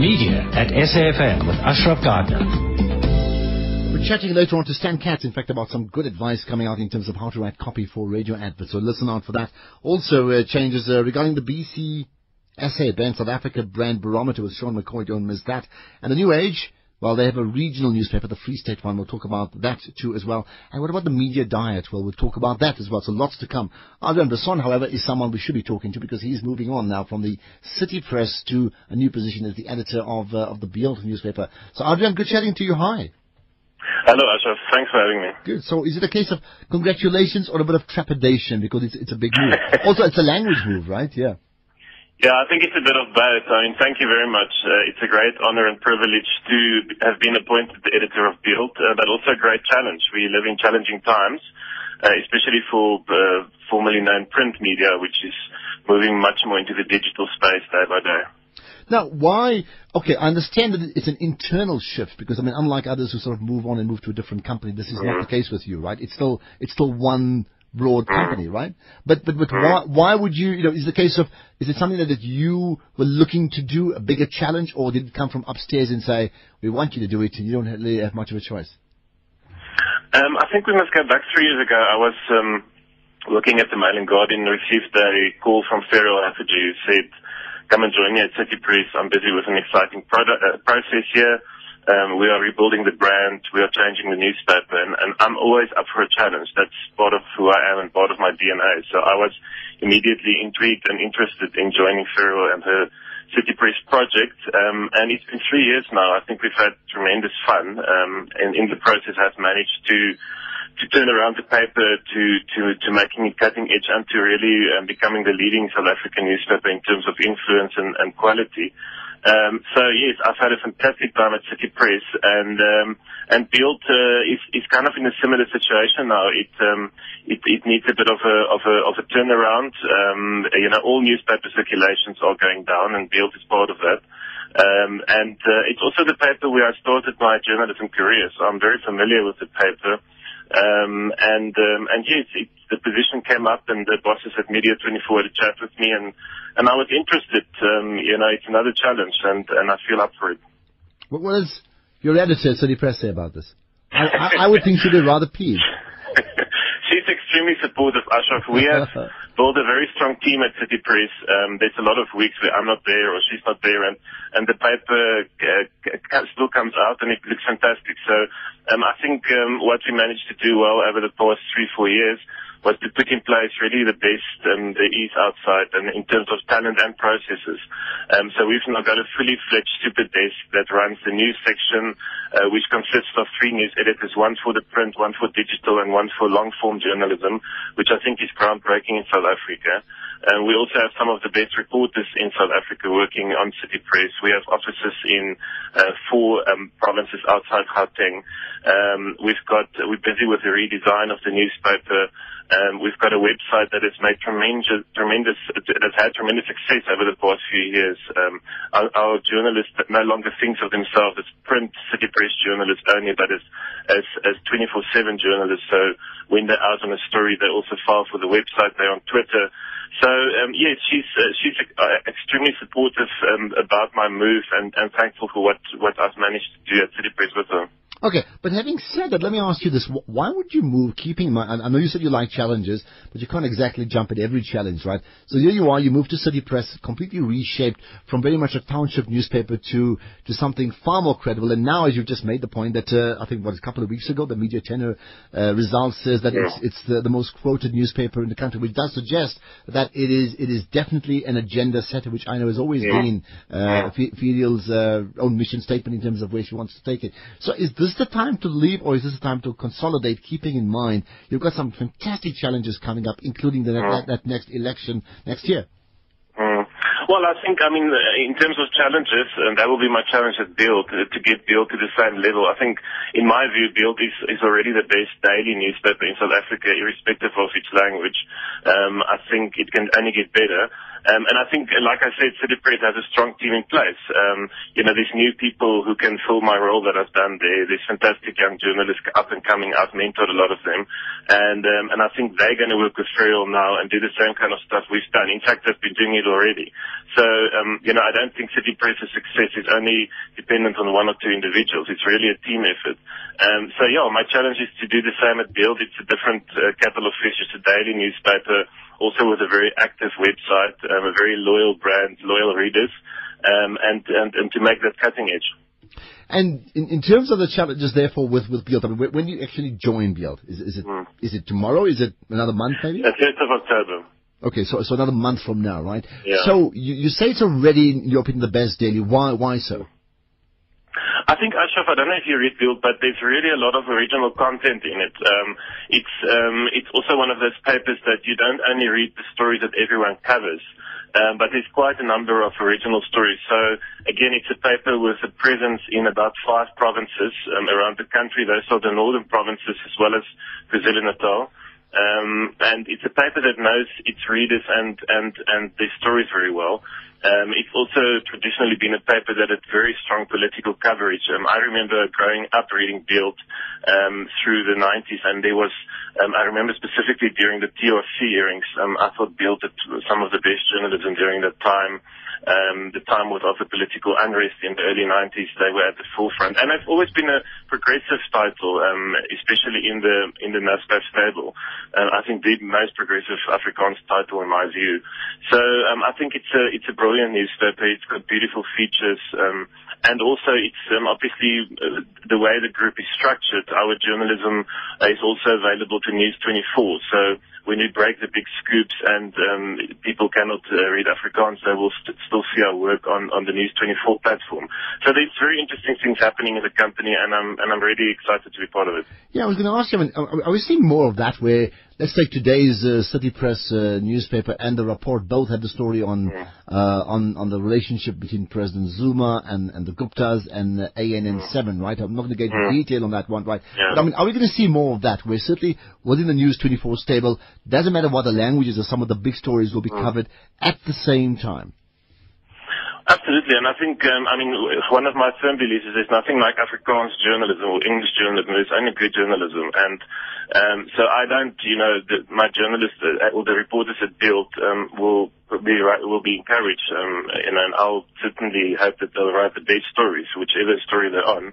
Media at SAFM with Ashraf Garda. We're chatting later on to Stan Katz, in fact, about some good advice coming out in terms of how to write copy for radio adverts. So listen out for that. Also, uh, changes uh, regarding the BC SA Brand South Africa Brand Barometer with Sean McCoy. Don't miss that. And the New Age, well, they have a regional newspaper, the Free State one. We'll talk about that too as well. And what about the media diet? Well, we'll talk about that as well. So lots to come. Adrian Basson, however, is someone we should be talking to because he's moving on now from the City Press to a new position as the editor of uh, of the Beeld newspaper. So Adrian, good chatting to you. Hi. Hello, Ashraf. Thanks for having me. Good. So is it a case of congratulations or a bit of trepidation because it's it's a big move? also, it's a language move, right? Yeah. Yeah, I think it's a bit of both. I mean, thank you very much. Uh, it's a great honor and privilege to have been appointed the editor of Beeld, uh, but also a great challenge. We live in challenging times, uh, especially for uh, formerly known print media, which is moving much more into the digital space day by day. Now, why? Okay, I understand that it's an internal shift because I mean, unlike others who sort of move on and move to a different company, this is not the case with you, right? It's still it's still one broad company, right? But but but why why would you? You know, is the case of is it something that, that you were looking to do a bigger challenge, or did it come from upstairs and say we want you to do it and you don't really have much of a choice? Um, I think we must go back three years ago. I was um, looking at the Mail and Guardian, received a call from Ferial Haffajee who said, "Come and join me at City Press. I'm busy with an exciting product, uh, process here." Um, we are rebuilding the brand. We are changing the newspaper, and, and I'm always up for a challenge. That's part of who I am and part of my DNA. So I was immediately intrigued and interested in joining Ferial and her City Press project. Um, and it's been three years now. I think we've had tremendous fun, um, and in the process, I've managed to to turn around the paper to to to making it cutting edge and to really um, becoming the leading South African newspaper in terms of influence and, and quality. Um, so yes, I've had a fantastic time at City Press, and um, and Beeld uh, is is kind of in a similar situation now. It um, it, it needs a bit of a of a of a turnaround. Um, you know, all newspaper circulations are going down, and Beeld is part of that. Um, and uh, it's also the paper where I started my journalism career, so I'm very familiar with the paper. Um, and um, and yes, it, the position came up, and the bosses at Media 24 had a chat with me, and and I was interested. Um, you know, it's another challenge, and and I feel up for it. What was your editor, City Press, say about this? I, I, I would think she'd be rather pleased. She's extremely supportive, Ashraf. We have built a very strong team at City Press. Um, there's a lot of weeks where I'm not there or she's not there, and and the paper uh, still comes out and it looks fantastic. So um, I think um, what we managed to do well over the past three four years was to put in place really the best um, there is outside and in terms of talent and processes. Um, so we've now got a fully fledged super desk that runs the news section, uh, which consists of three news editors, one for the print, one for digital, and one for long form journalism, which I think is groundbreaking in South Africa. And we also have some of the best reporters in South Africa working on City Press. We have offices in uh, four um, provinces outside Gauteng. Um, we've got we're busy with the redesign of the newspaper. Um, we've got a website that has made tremendous, tremendous, that's had tremendous success over the past few years. Um, our, our journalists no longer thinks of themselves as print city press journalists only, but as as, as 24/7 journalists. So when they're out on a story, they also file for the website. They're on Twitter. So um, yes, she's uh, she's uh, extremely supportive um, about my move, and, and thankful for what what I've managed to do at City Press with her. Okay, but having said that, let me ask you this. Why would you move, keeping in mind, I know you said you like challenges, but you can't exactly jump at every challenge, right? So here you are, you moved to City Press, completely reshaped from very much a township newspaper to, to something far more credible. And now, as you've just made the point that, uh, I think, what, a couple of weeks ago, the Media Tenor uh, result says that yeah. it's, it's the, the most quoted newspaper in the country, which does suggest that it is, it is definitely an agenda setter, which I know has always yeah. been uh, Ferial's uh, own mission statement in terms of where she wants to take it. So is this this the time to leave or is this the time to consolidate, keeping in mind you've got some fantastic challenges coming up, including the, mm. that, that next election next year? Mm. Well, I think, I mean, in terms of challenges, and that will be my challenge at Beeld, to get Beeld to the same level. I think, in my view, Beeld is, is already the best daily newspaper in South Africa, irrespective of its language. Um, I think it can only get better. Um, and I think, like I said, City Press has a strong team in place. Um, you know, there's new people who can fill my role that I've done there. There's fantastic young journalists up and coming. I've mentored a lot of them. And, um, and I think they're going to work with Ferial now and do the same kind of stuff we've done. In fact, they've been doing it already. So, um, you know, I don't think City Press's success is only dependent on one or two individuals. It's really a team effort. Um, so yeah, my challenge is to do the same at Beeld. It's a different uh, kettle of fish. It's a daily newspaper also with a very active website, um, a very loyal brand, loyal readers, um, and, and, and to make that cutting edge. And in, in terms of the challenges, therefore, with with Beeld, I mean, when you actually join Beeld, is, is it mm. is it tomorrow? Is it another month, maybe? The first of October. Okay, so so another month from now, right? Yeah. So you, you say it's already, in your opinion, the best daily. Why why so? I think Ashraf, I don't know if you read Beeld, but there's really a lot of original content in it. Um, it's um, it's also one of those papers that you don't only read the stories that everyone covers, um, but there's quite a number of original stories. So again, it's a paper with a presence in about five provinces um, around the country. Those are the northern provinces as well as KwaZulu-Natal. Um, and it's a paper that knows its readers and, and, and their stories very well. Um, it's also traditionally been a paper that had very strong political coverage. Um, I remember growing up reading Beeld um, through the 90s, and there was, um, I remember specifically during the TRC hearings, um, I thought Beeld did some of the best journalism during that time um, the time with the political unrest in the early 90s, they were at the forefront. And it's always been a progressive title, um, especially in the in the Naspers stable. Uh, I think the most progressive Afrikaans title in my view. So um, I think it's a it's a brilliant newspaper. It's got beautiful features. Um, and also it's um, obviously uh, the way the group is structured. Our journalism is also available to News 24. So when we break the big scoops and um, people cannot uh, read Afrikaans, they will st- still see our work on, on the News 24 platform. So there's very interesting things happening in the company, and I'm and I'm really excited to be part of it. Yeah, I was going to ask you. I mean, are we seeing more of that where let's take today's uh, City Press uh, newspaper and the report both had the story on mm. uh, on on the relationship between President Zuma and, and the Guptas and uh, ANN7, mm. right? I'm not going to get into mm. detail on that one, right? Yeah. But I mean, are we going to see more of that? We're certainly within the News 24 stable, doesn't matter what the languages or some of the big stories will be mm. covered at the same time. Absolutely, and I think, um, I mean, one of my firm beliefs is there's nothing like Afrikaans journalism or English journalism. It's only good journalism, and um, so I don't, you know, the, my journalists uh, or the reporters at Beeld um, will be will be encouraged, um, and, and I'll certainly hope that they'll write the best stories, whichever story they're on.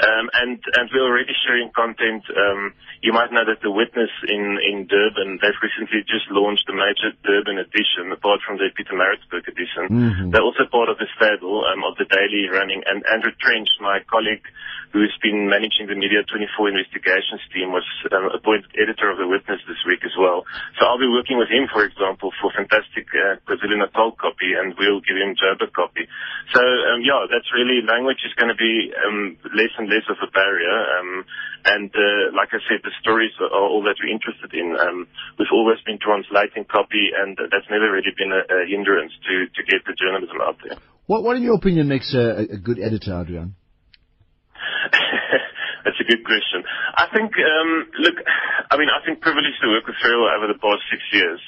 Um, and and we're already sharing content. Um, you might know that the Witness in in Durban, they've recently just launched the major Durban edition, apart from the Pietermaritzburg edition. Mm-hmm. They're also part of the stable um, of the daily running. And Andrew Trench, my colleague who's been managing the Media 24 investigations team, was um, appointed editor of The Witness this week as well. So I'll be working with him, for example, for fantastic uh, KwaZulu-Natal copy, and we'll give him Joburg copy. So, um, yeah, that's really, language is going to be um, less and less of a barrier. Um, and uh, like I said, the stories are all that we're interested in. Um, we've always been translating copy, and that's never really been a, a hindrance to, to get the journalism out there. What, what in your opinion, makes a, a good editor, Adrian? That's a good question. I think, um, look, I mean, I think privileged to work with Ferial over the past six years.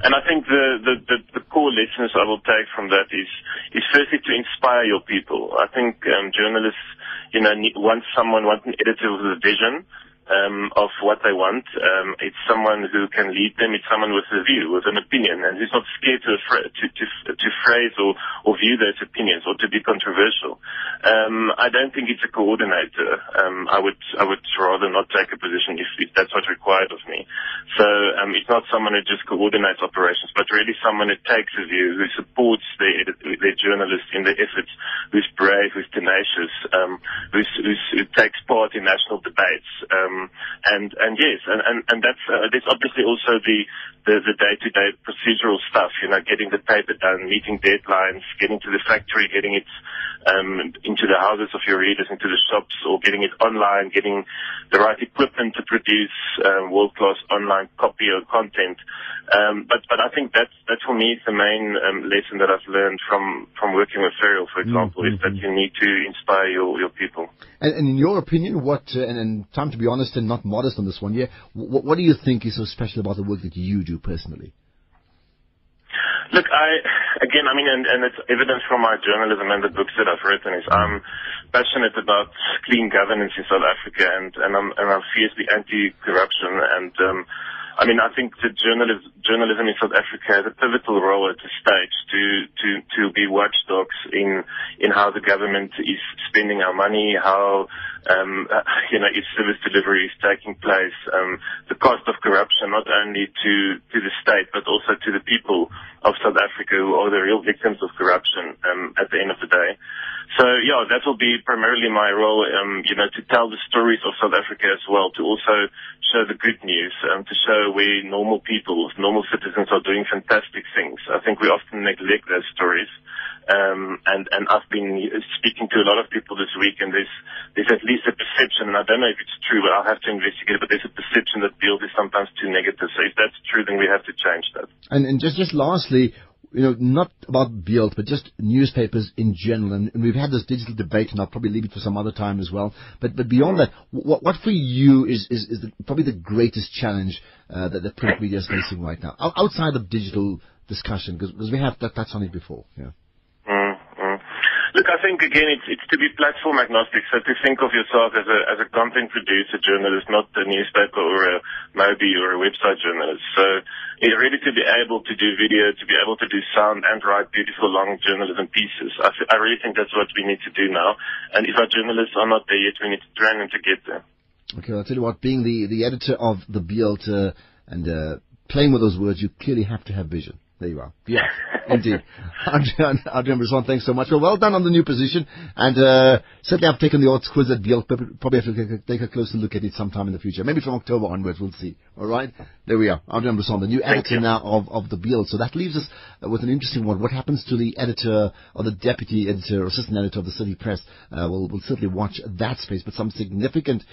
And I think the, the, the, the core lessons I will take from that is, is firstly to inspire your people. I think um, journalists, you know, need, want someone, want an editor with a vision um, of what they want. Um, it's someone who can lead them. It's someone with a view, with an opinion, and who's not scared to to to, to phrase or, or view those opinions or to be controversial. Um, I don't think it's a coordinator. Um, I would I would rather not take a position if, if that's what's required of me. So um, it's not someone who just coordinates operations, but really someone who takes a view, who supports their journalists in their efforts, who's brave, who's tenacious, um, who's, who's, who takes part in national debates. Um, and and yes, and and, and that's uh, there's obviously also the the, the day-to-day procedural stuff. You know, getting the paper done, meeting deadlines, getting to the factory, getting it um, into the houses of your readers, into the shops, or getting it online, getting the right equipment to produce um, world-class online copy or content. Um, but but I think that's that for me is the main um, lesson that I've learned from from working with Ferial, for example, mm-hmm. is that you need to inspire your your people. And, and in your opinion, what uh, and, and time to be honest and not modest on this one, yeah, what, what do you think is so special about the work that you do personally? Look, I again, I mean, and, and it's evidence from my journalism and the books that I've written is I'm passionate about clean governance in South Africa, and and I'm and I'm fiercely anti-corruption, and um, I mean, I think the journalism, journalism in South Africa has a pivotal role at this stage to, to, to be watchdogs in, in how the government is spending our money, how, um, you know, its service delivery is taking place, um, the cost of corruption, not only to, to the state, but also to the people of South Africa who are the real victims of corruption, um, at the end of the day. So yeah, that will be primarily my role, um, you know, to tell the stories of South Africa as well, to also show the good news, um, to show where normal people, normal citizens are doing fantastic things. I think we often neglect those stories. Um, and, and I've been speaking to a lot of people this week and there's, there's at least a perception, and I don't know if it's true, but I'll have to investigate, but there's a perception that Beeld is sometimes too negative. So if that's true, then we have to change that. And, and just, just lastly, you know, not about Beeld, but just newspapers in general. And, and, we've had this digital debate, and I'll probably leave it for some other time as well. But but beyond that, what, what for you is is, is the, probably the greatest challenge uh, that the print media is facing right now, outside of digital discussion, because we have that, touched on it before. Yeah. Look, I think again, it's it's to be platform agnostic. So to think of yourself as a as a content producer, journalist, not a newspaper or a Mobi or a website journalist. So it really to be able to do video, to be able to do sound, and write beautiful long journalism pieces. I, th- I really think that's what we need to do now. And if our journalists are not there yet, we need to train them to get there. Okay, I'll tell you what. Being the the editor of the uh, and uh, playing with those words, you clearly have to have vision. There you are. Yeah, indeed. Adrian, Adrian Basson, thanks so much. Well, well done on the new position. And uh, certainly I've taken the odds quiz at Beeld. Probably have to take a closer look at it sometime in the future. Maybe from October onwards, we'll see. All right? There we are. Adrian Basson, the new editor now of, of the Beeld. So that leaves us uh, with an interesting one. What happens to the editor or the deputy editor or assistant editor of the City Press? Uh, we'll, we'll certainly watch that space, but some significant